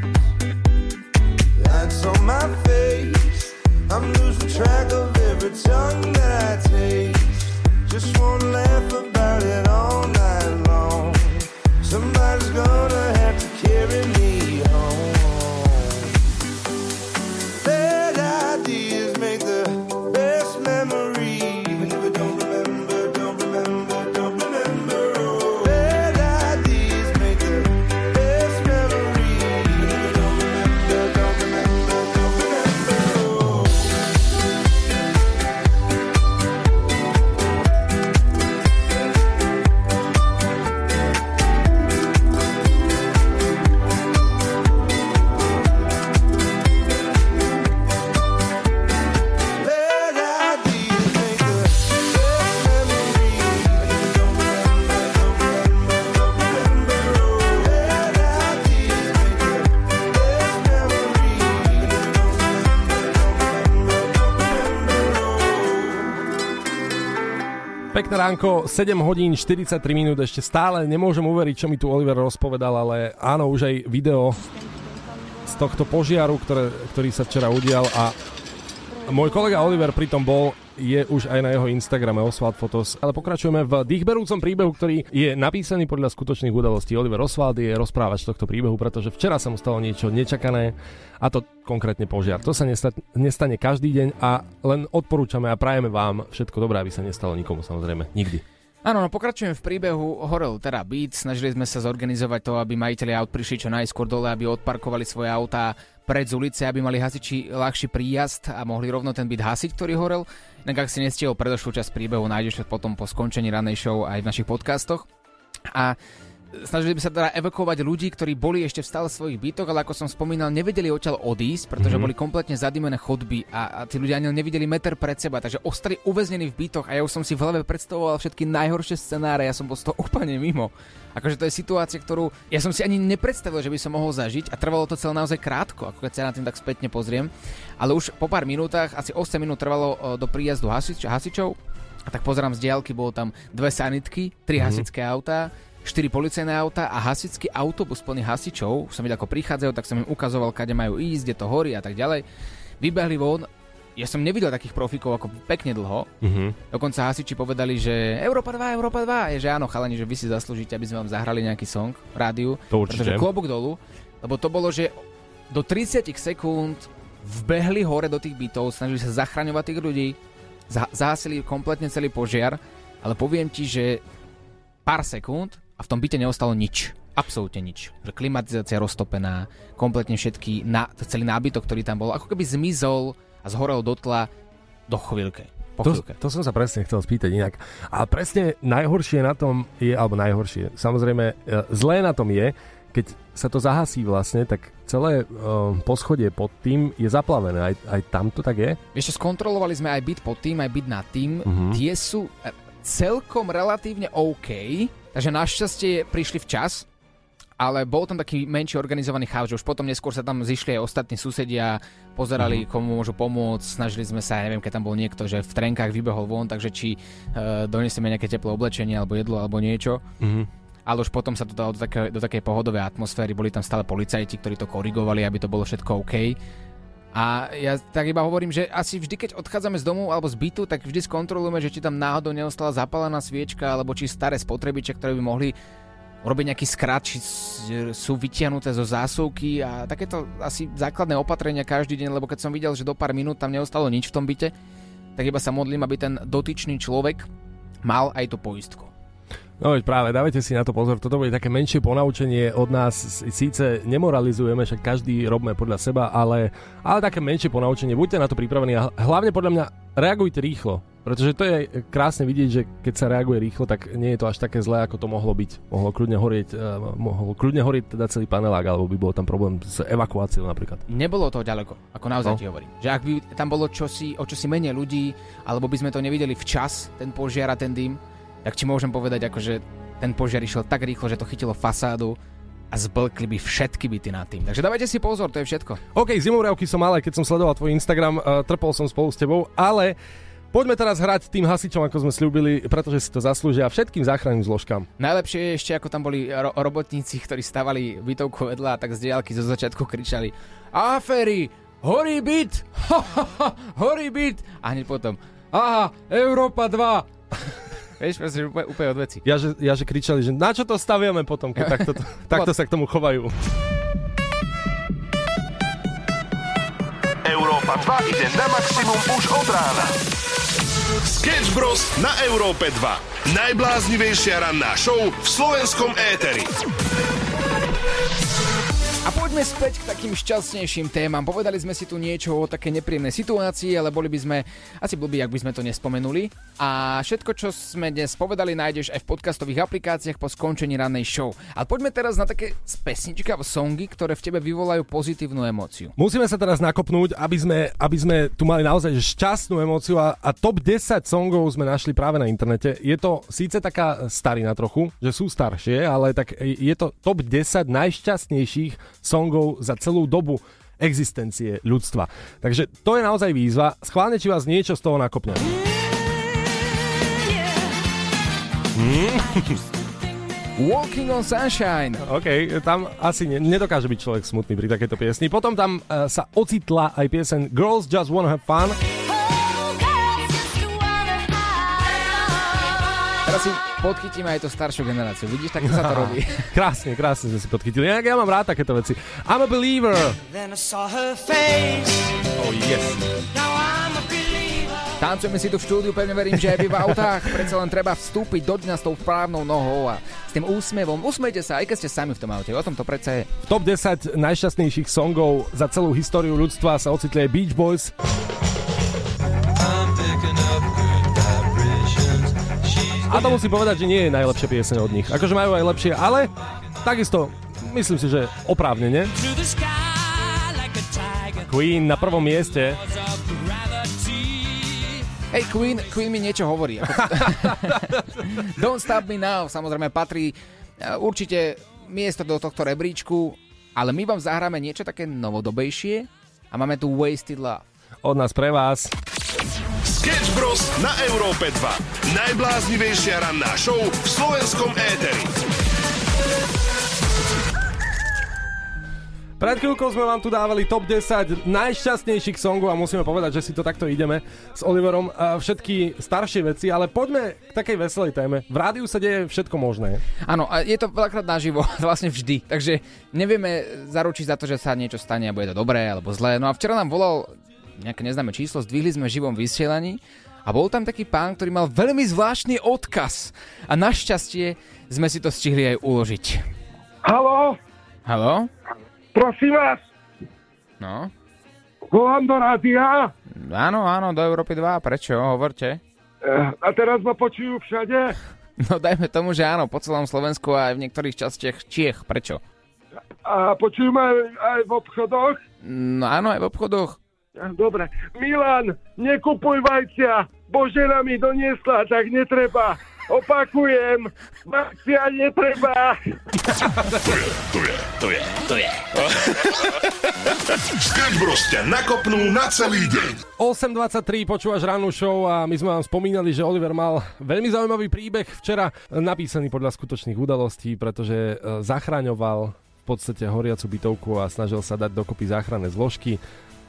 S12: That's on my face. I'm losing track of every tongue that I taste. Just wanna laugh about it all night long. Somebody's gonna have to carry me
S2: pekné ránko, 7 hodín 43 minút, ešte stále nemôžem uveriť, čo mi tu Oliver rozpovedal, ale áno, už aj video z tohto požiaru, ktoré, ktorý sa včera udial a môj kolega Oliver pritom bol, je už aj na jeho Instagrame Oswald Photos. Ale pokračujeme v dýchberúcom príbehu, ktorý je napísaný podľa skutočných udalostí. Oliver Oswald je rozprávač tohto príbehu, pretože včera sa mu stalo niečo nečakané a to konkrétne požiar. To sa nesta- nestane každý deň a len odporúčame a prajeme vám všetko dobré, aby sa nestalo nikomu samozrejme. Nikdy.
S3: Áno, no pokračujem v príbehu. Horel teda byt, snažili sme sa zorganizovať to, aby majiteľi aut prišli čo najskôr dole, aby odparkovali svoje autá pred z ulice, aby mali hasiči ľahší príjazd a mohli rovno ten byt hasiť, ktorý horel. Inak ak si nestihol predošlú časť príbehu, nájdeš to potom po skončení ranej show aj v našich podcastoch. A snažili by sa teda evakuovať ľudí, ktorí boli ešte v stále svojich bytoch, ale ako som spomínal, nevedeli odtiaľ odísť, pretože
S2: Mhm.
S3: boli kompletne zadimené chodby a, a tí ľudia ani nevideli meter pred seba, takže ostali uväznení v bytoch a ja už som si v hlave predstavoval všetky najhoršie scenáre, ja som bol z toho úplne mimo. Akože to je situácia, ktorú ja som si ani nepredstavil, že by som mohol zažiť a trvalo to celé naozaj krátko, ako keď sa na tým tak spätne pozriem. Ale už po pár minútach, asi 8 minút trvalo o, do príjazdu hasič, hasičov, a tak pozerám z diálky, bolo tam dve sanitky, tri
S2: Mhm.
S3: hasičské autá, štyri policajné autá a hasičský autobus plný hasičov. Som videl, ako prichádzajú, tak som im ukazoval, kade majú ísť, kde to horí a tak ďalej. Vybehli von, ja som nevidel takých profíkov ako pekne dlho.
S2: Mhm.
S3: Dokonca hasiči povedali, že Európa 2, Európa 2. Je, že áno, chalani, že vy si zaslúžite, aby sme vám zahrali nejaký song v rádiu.
S2: To určite.
S3: Pretože klobúk dolu, lebo to bolo, že do 30 sekúnd vbehli hore do tých bytov, snažili sa zachraňovať tých ľudí, za- zahasili kompletne celý požiar, ale poviem ti, že pár sekúnd a v tom byte neostalo nič. Absolútne nič. Klimatizácia roztopená, kompletne všetky, na, celý nábytok, ktorý tam bol, ako keby zmizol a zhorel do tla do chvíľke. Po
S2: To,
S3: chvíľke.
S2: to som sa presne chcel spýtať inak. A presne najhoršie na tom je, alebo najhoršie, samozrejme e, zlé na tom je, keď sa to zahasí vlastne, tak celé uh, poschodie pod tým je zaplavené. Aj, aj tam to tak je?
S3: Ešte skontrolovali sme aj byt pod tým, aj byt nad tým.
S2: Mhm.
S3: Tie sú e, celkom relatívne OK, takže našťastie prišli včas, ale bol tam taký menší organizovaný chaos, že už potom neskôr sa tam zišli aj ostatní susedia, pozerali, komu môžu pomôcť, snažili sme sa, ja neviem, keď tam bol niekto, že v trenkách vybehol von, takže či uh, donesieme nejaké teplé oblečenie, alebo jedlo, alebo niečo.
S2: Mhm.
S3: Ale už potom sa to dalo do, také, do takej pohodovej atmosféry, boli tam stále policajti, ktorí to korigovali, aby to bolo všetko OK. A ja tak iba hovorím, že asi vždy, keď odchádzame z domu alebo z bytu, tak vždy skontrolujeme, že či tam náhodou neostala zapálená sviečka, alebo či staré spotrebiče, ktoré by mohli urobiť nejaký skrat, či sú vytiahnuté zo zásuvky a takéto asi základné opatrenia každý deň, lebo keď som videl, že do pár minút tam neostalo nič v tom byte, tak iba sa modlím, aby ten dotyčný človek mal aj tú poistku.
S2: No veď práve, dávajte si na to pozor, toto bude také menšie ponaučenie od nás, síce nemoralizujeme, však každý robíme podľa seba, ale, ale také menšie ponaučenie, buďte na to pripravení a hlavne podľa mňa reagujte rýchlo, pretože to je krásne vidieť, že keď sa reaguje rýchlo, tak nie je to až také zlé, ako to mohlo byť. Mohlo kľudne horieť, uh, mohol kľudne horieť teda celý panelák, alebo by bol tam problém s evakuáciou napríklad.
S3: Nebolo to ďaleko, ako naozaj
S2: no.
S3: ti hovorím. Že ak by tam bolo čosi, o čosi menej ľudí, alebo by sme to nevideli včas, ten požiar a ten dym, tak ti môžem povedať, akože ten požiar išiel tak rýchlo, že to chytilo fasádu a zblkli by všetky byty nad tým. Takže dávajte si pozor, to je všetko.
S2: OK, zimovriavky som mal, aj keď som sledoval tvoj Instagram, uh, trpol som spolu s tebou, ale poďme teraz hrať tým hasičom, ako sme slúbili, pretože si to zaslúžia všetkým záchranným zložkám.
S3: Najlepšie je ešte, ako tam boli ro- robotníci, ktorí stavali bytovku vedľa a tak z diálky zo začiatku kričali Aféry! Horí byt! Horí byt! A hneď potom Aha, Európa 2! Vieš, proste úplne, úplne od veci.
S2: Ja že, ja, že kričali, že na čo to staviame potom, keď takto, takto sa k tomu chovajú.
S1: Európa 2 ide na maximum už od rána. Sketch Bros. na Európe 2. Najbláznivejšia ranná show v slovenskom éteri.
S3: A poďme späť k takým šťastnejším témam. Povedali sme si tu niečo o také nepríjemnej situácii, ale boli by sme asi blbí, ak by sme to nespomenuli. A všetko, čo sme dnes povedali, nájdeš aj v podcastových aplikáciách po skončení rannej show. Ale poďme teraz na také pesničky alebo songy, ktoré v tebe vyvolajú pozitívnu emóciu.
S2: Musíme sa teraz nakopnúť, aby sme, aby sme tu mali naozaj šťastnú emóciu a, a top 10 songov sme našli práve na internete. Je to síce taká starina trochu, že sú staršie, ale tak je to top 10 najšťastnejších songov za celú dobu existencie ľudstva. Takže to je naozaj výzva. Schválne, či vás niečo z toho nakopne.
S3: Walking on Sunshine.
S2: OK, tam asi ne, nedokáže byť človek smutný pri takejto piesni. Potom tam uh, sa ocitla aj piesen Girls Just Wanna Have Fun.
S3: Teraz si podchytíme aj tú staršiu generáciu. Vidíš, tak sa to robí.
S2: krásne, krásne sme si podchytili. Ja, ja mám rád takéto veci. I'm a believer.
S11: Then I saw her face.
S2: Oh yes.
S11: Now I'm a believer.
S3: Tancujeme si tu v štúdiu, pevne verím, že aj vy v autách. Predsa len treba vstúpiť do dňa s tou správnou nohou a s tým úsmevom. Usmejte sa, aj keď ste sami v tom aute. O tom to predsa je.
S2: V top 10 najšťastnejších songov za celú históriu ľudstva sa ocitli aj Beach Boys. A to musím povedať, že nie je najlepšia pieseň od nich. Akože majú aj lepšie, ale takisto myslím si, že oprávnene. Queen na prvom mieste.
S3: Hej, Queen, Queen mi niečo hovorí. Don't Stop Me Now samozrejme patrí e, určite miesto do tohto rebríčku, ale my vám zahráme niečo také novodobejšie a máme tu Wasted Love.
S2: Od nás pre vás.
S1: Sketch Bros. na Európe 2. Najbláznivejšia ranná show v slovenskom éteri.
S2: Pred chvíľkou sme vám tu dávali top 10 najšťastnejších songov a musíme povedať, že si to takto ideme s Oliverom. A Všetky staršie veci, ale poďme k takej veselej téme. V rádiu sa deje všetko možné.
S3: Áno, a je to veľakrát naživo, vlastne vždy. Takže nevieme zaručiť za to, že sa niečo stane a bude to dobré alebo zlé. No a včera nám volal nejaké neznáme číslo, zdvihli sme v živom vysielaní a bol tam taký pán, ktorý mal veľmi zvláštny odkaz. A našťastie sme si to stihli aj uložiť.
S13: Halo,
S3: Halo?
S13: prosím vás,
S3: No?
S13: volám do rádia
S3: Áno, áno, do Európy 2. Prečo? Hovorte.
S13: eh, a teraz ma počujú všade.
S3: No dajme tomu, že áno, po celom Slovensku a aj v niektorých častiach Čiech. Prečo?
S13: A počujú ma aj, aj v obchodoch.
S3: No áno, aj v obchodoch.
S13: Dobre. Milan, nekupuj vajcia. Božena mi doniesla, tak netreba. Opakujem, vajcia netreba.
S1: To je, to je, to je. Sketch Bros. ťa nakopnú na celý deň.
S2: 8.23 počúvaš rannú show a my sme vám spomínali, že Oliver mal veľmi zaujímavý príbeh včera napísaný podľa skutočných udalostí, pretože e, zachraňoval v podstate horiacu bytovku a snažil sa dať dokopy záchranné zložky.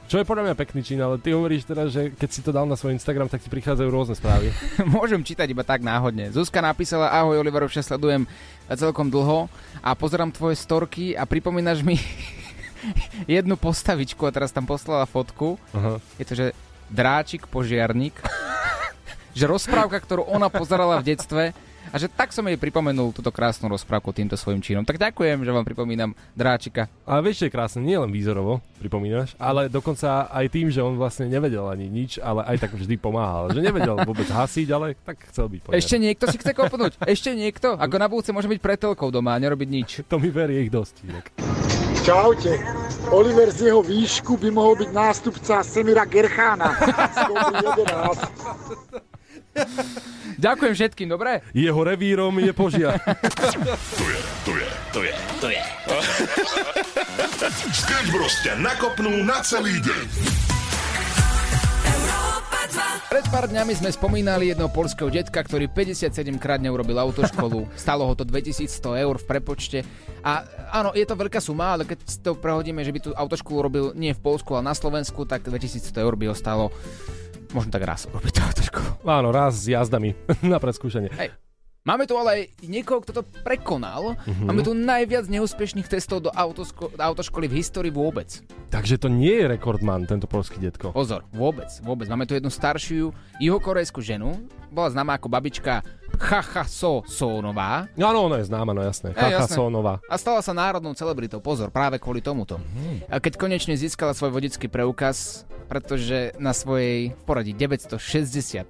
S2: Čo je podľa mňa pekný čin, ale ty hovoríš teraz, že keď si to dal na svoj Instagram, tak ti prichádzajú rôzne správy.
S3: Môžem čítať iba tak náhodne. Zuzka napísala, ahoj Oliver, už sledujem celkom dlho a pozerám tvoje storky a pripomínaš mi jednu postavičku a teraz tam poslala fotku.
S2: Aha.
S3: Je to, že dráčik požiarník. že rozprávka, ktorú ona pozerala v detstve a že tak som jej pripomenul túto krásnu rozprávku týmto svojim činom. Tak ďakujem, že vám pripomínam dráčika.
S2: A vieš, je krásne, nie len výzorovo, pripomínaš, ale dokonca aj tým, že on vlastne nevedel ani nič, ale aj tak vždy pomáhal. Že nevedel vôbec hasiť, ale tak chcel byť poriadny.
S3: Ešte niekto si chce kopnúť? Ešte niekto? Ako na budúce môže byť pretelkou doma a nerobiť nič.
S2: To mi verí ich dosť. inak.
S14: Čaute. Oliver z jeho výšku by mohol byť nástupca Semira Gerchána. Z Kobry 11.
S3: Ďakujem všetkým, dobre?
S2: Jeho revírom je požiar.
S1: To je, to je, to je, to je. Sketch Bros. ťa nakopnú na celý deň.
S3: Pred pár dňami sme spomínali jedného polského detka, ktorý 57 krát neurobil autoškolu. Stalo ho to 2100 eur v prepočte. A áno, je to veľká suma, ale keď to prehodíme, že by tú autoškolu robil nie v Polsku, ale na Slovensku, tak 2100 eur by ho stalo možno tak raz urobiť tú autoškolu.
S2: Áno, raz s jazdami na preskúšanie.
S3: Hej. Máme tu ale aj niekoho, kto to prekonal.
S2: Mhm.
S3: Máme tu najviac neúspešných testov do autosko- autoškoly v histórii vôbec.
S2: Takže to nie je rekordman, tento polský detko.
S3: Pozor, vôbec, vôbec. Máme tu jednu staršiu juhokorejskú ženu, bola známa ako babička Chacha So Sonová.
S2: No áno, ona je známa, no jasné.
S3: Hej,
S2: Chacha
S3: jasné.
S2: Sonová.
S3: A stala sa národnou celebritou, pozor, práve kvôli tomuto. A keď konečne získala svoj vodický preukaz, pretože na svojej poradí 960.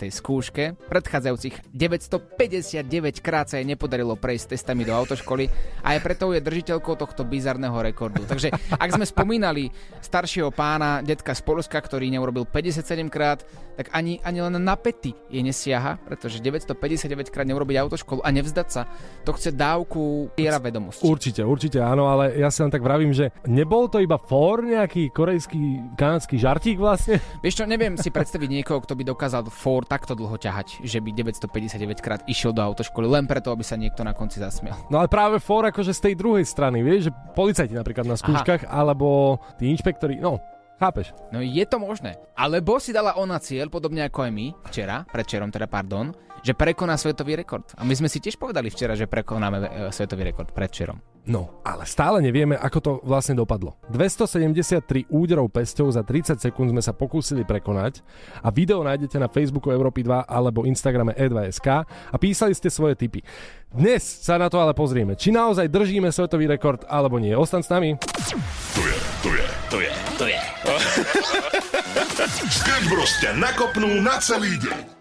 S3: skúške predchádzajúcich 959 krát sa jej nepodarilo prejsť testami do autoškoly a aj preto je držiteľkou tohto bizarného rekordu. Takže ak sme spomínali staršieho pána, detka z Polska, ktorý neurobil 57 krát, tak ani, ani len na pety jej nesiaha, pretože 959 krát neurobiť autoškolu a nevzdať sa, to chce dávku viera vedomosti.
S2: Určite, určite áno, ale ja si len tak vravím, že nebol to iba for nejaký korejský, kanadský žartík vlastne?
S3: Vieš čo, neviem si predstaviť niekoho, kto by dokázal for takto dlho ťahať, že by 959 krát išiel do autoškoly len preto, aby sa niekto na konci zasmial.
S2: No ale práve for akože z tej druhej strany, vieš, že policajti napríklad na skúškach, alebo tí inšpektori, no, chápeš?
S3: No je to možné. Alebo si dala ona cieľ, podobne ako aj my, včera, predčerom teda, pardon, že prekoná svetový rekord. A my sme si tiež povedali včera, že prekonáme e, svetový rekord predčerom.
S2: No, ale stále nevieme, ako to vlastne dopadlo. 273 úderov pesťou za 30 sekúnd sme sa pokúsili prekonať a video nájdete na Facebooku Európy 2 alebo Instagrame E2SK a písali ste svoje tipy. Dnes sa na to ale pozrieme, či naozaj držíme svetový rekord alebo nie. Ostan s nami.
S1: To je, to je, to je, to je. Sketch Bros ťa nakopnú na celý deň.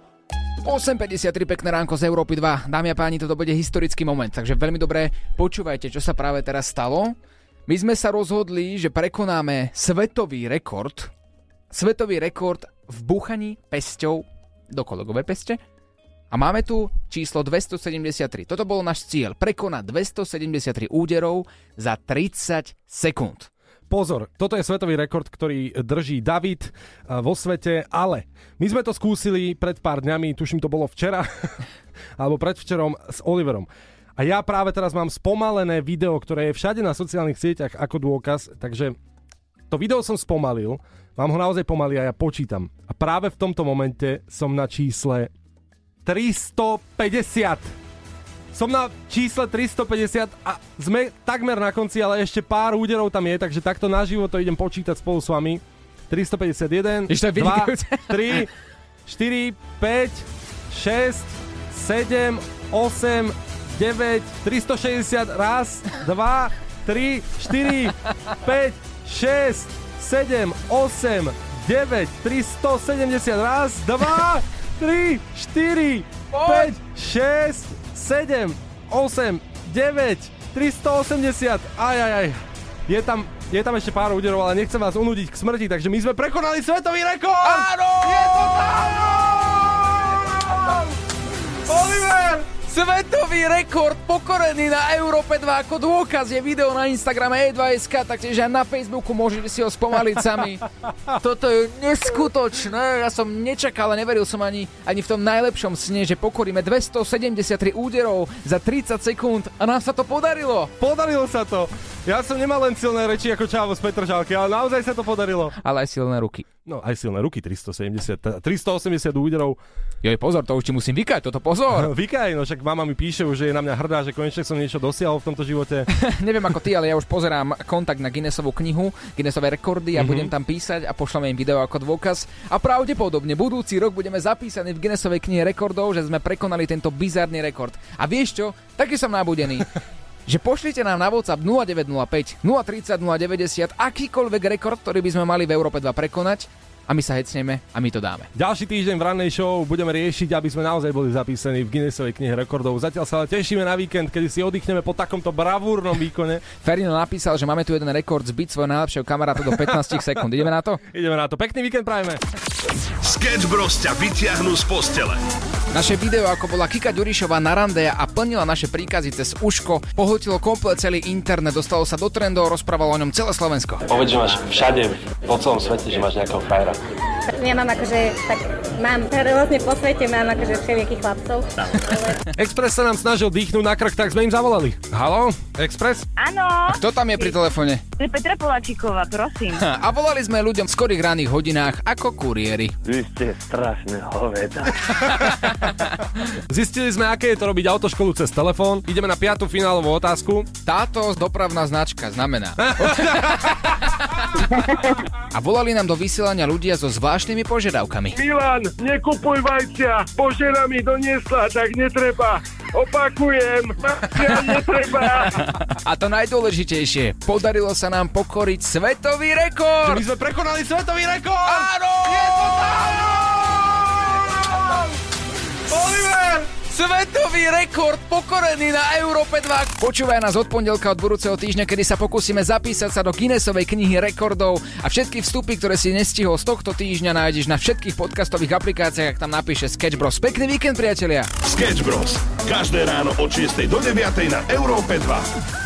S3: 8.53 pekné ránko z Európy 2. Dámy a páni, toto bude historický moment, takže veľmi dobre počúvajte, čo sa práve teraz stalo. My sme sa rozhodli, že prekonáme svetový rekord, svetový rekord v búchaní pesťou do kolegovej peste. A máme tu číslo 273. Toto bol náš cieľ, prekonať 273 úderov za 30 sekúnd.
S2: Pozor, toto je svetový rekord, ktorý drží David eh, vo svete, ale my sme to skúsili pred pár dňami, tuším to bolo včera, alebo predvčerom s Oliverom. A ja práve teraz mám spomalené video, ktoré je všade na sociálnych sieťach ako dôkaz, takže to video som spomalil, mám ho naozaj pomaly a ja počítam. A práve v tomto momente som na čísle 350. Som na čísle 350 a sme takmer na konci, ale ešte pár úderov tam je, takže takto naživo to idem počítať spolu s vami. 351,
S3: Ešte to je
S2: 2,
S3: vynikajúce.
S2: 3, 4, 5, 6, 7, 8, 9, 360, raz, 2, 3, 4, 5, 6, 7, 8, 9, 370, raz, 2, 3, 4, 5, 6, 7, 8, 9, 380, aj, aj, aj. Je tam, je tam ešte pár úderov, ale nechcem vás unúdiť k smrti, takže my sme prekonali svetový rekord!
S3: Áno!
S2: Je to tam! Oliver!
S3: Svetový rekord pokorený na Európe 2 ako dôkaz je video na Instagrame E2SK, taktiež aj na Facebooku môžete si ho spomaliť sami. Toto je neskutočné, ja som nečakal a neveril som ani, ani v tom najlepšom sne, že pokoríme 273 úderov za 30 sekúnd a nám sa to podarilo.
S2: Podarilo sa to! Ja som nemal len silné reči ako Čavo z Petržalky, ale naozaj sa to podarilo.
S3: Ale aj silné ruky.
S2: No, aj silné ruky, 370, teda 380 úderov.
S3: Joj, pozor, to už ti musím vykať, toto pozor.
S2: Vykaj, no však mama mi píše už, že je na mňa hrdá, že konečne som niečo dosiahol v tomto živote.
S3: Neviem ako ty, ale ja už pozerám kontakt na Guinnessovú knihu, Guinnessové rekordy a
S2: Mhm.
S3: budem tam písať a pošleme im video ako dôkaz. A pravdepodobne budúci rok budeme zapísaní v Guinnessovej knihe rekordov, že sme prekonali tento bizarný rekord. A vieš čo? Taký som nabudený. že pošlite nám na WhatsApp 0905 030 090 akýkoľvek rekord, ktorý by sme mali v Európe 2 prekonať a my sa hecneme a my to dáme.
S2: Ďalší týždeň v rannej show budeme riešiť, aby sme naozaj boli zapísaní v Guinnessovej knihe rekordov. Zatiaľ sa ale tešíme na víkend, kedy si oddychneme po takomto bravúrnom výkone.
S3: Ferino napísal, že máme tu jeden rekord zbiť svojho najlepšieho kamaráta do 15 sekúnd. Ideme na to?
S2: Ideme na to. Pekný víkend prajeme.
S1: Sketch Bros ťa vyťahnú z postele.
S3: Naše video, ako bola Kika Ďurišová na rande a plnila naše príkazy cez uško, pohltilo komplet celý internet, dostalo sa do trendov, rozprávalo o ňom celé Slovensko.
S15: Povedz, že máš všade po celom svete, že máš nejakého frajera.
S16: Ja mám akože, tak mám rôzne po svete, mám akože všelijakých chlapcov.
S2: Express sa nám snažil dýchnuť na krk, tak sme im zavolali. Halo, Express?
S6: Áno,
S3: Kto tam je pri telefóne?
S6: to je Petra Poláčiková, prosím.
S3: A volali sme ľuďom v skorých ranných hodinách ako kuriéri.
S15: Vy ste strašné hoveda.
S2: Zistili sme, aké je to robiť autoškolu cez telefón. Ideme na piatú finálovú otázku.
S3: Táto dopravná značka znamená. A volali nám do vysielania ľudia so zvláštnymi požiadavkami.
S13: Milan, nekupuj vajcia, požena mi doniesla, tak netreba. Opakujem, vajcia netreba.
S3: A to najdôležitejšie, podarilo sa nám pokoriť svetový rekord!
S2: My sme prekonali svetový rekord!
S3: Áno!
S2: Je to tam! Oliver!
S3: Svetový rekord pokorený na Európe 2. Počúvaj nás od pondelka od budúceho týždňa, kedy sa pokúsime zapísať sa do Guinnessovej knihy rekordov a všetky vstupy, ktoré si nestihol z tohto týždňa nájdeš na všetkých podcastových aplikáciách, ak tam napíše Sketch Bros. Pekný víkend, priatelia.
S1: Sketch Bros. Každé ráno od 6 do 9 na Európe 2.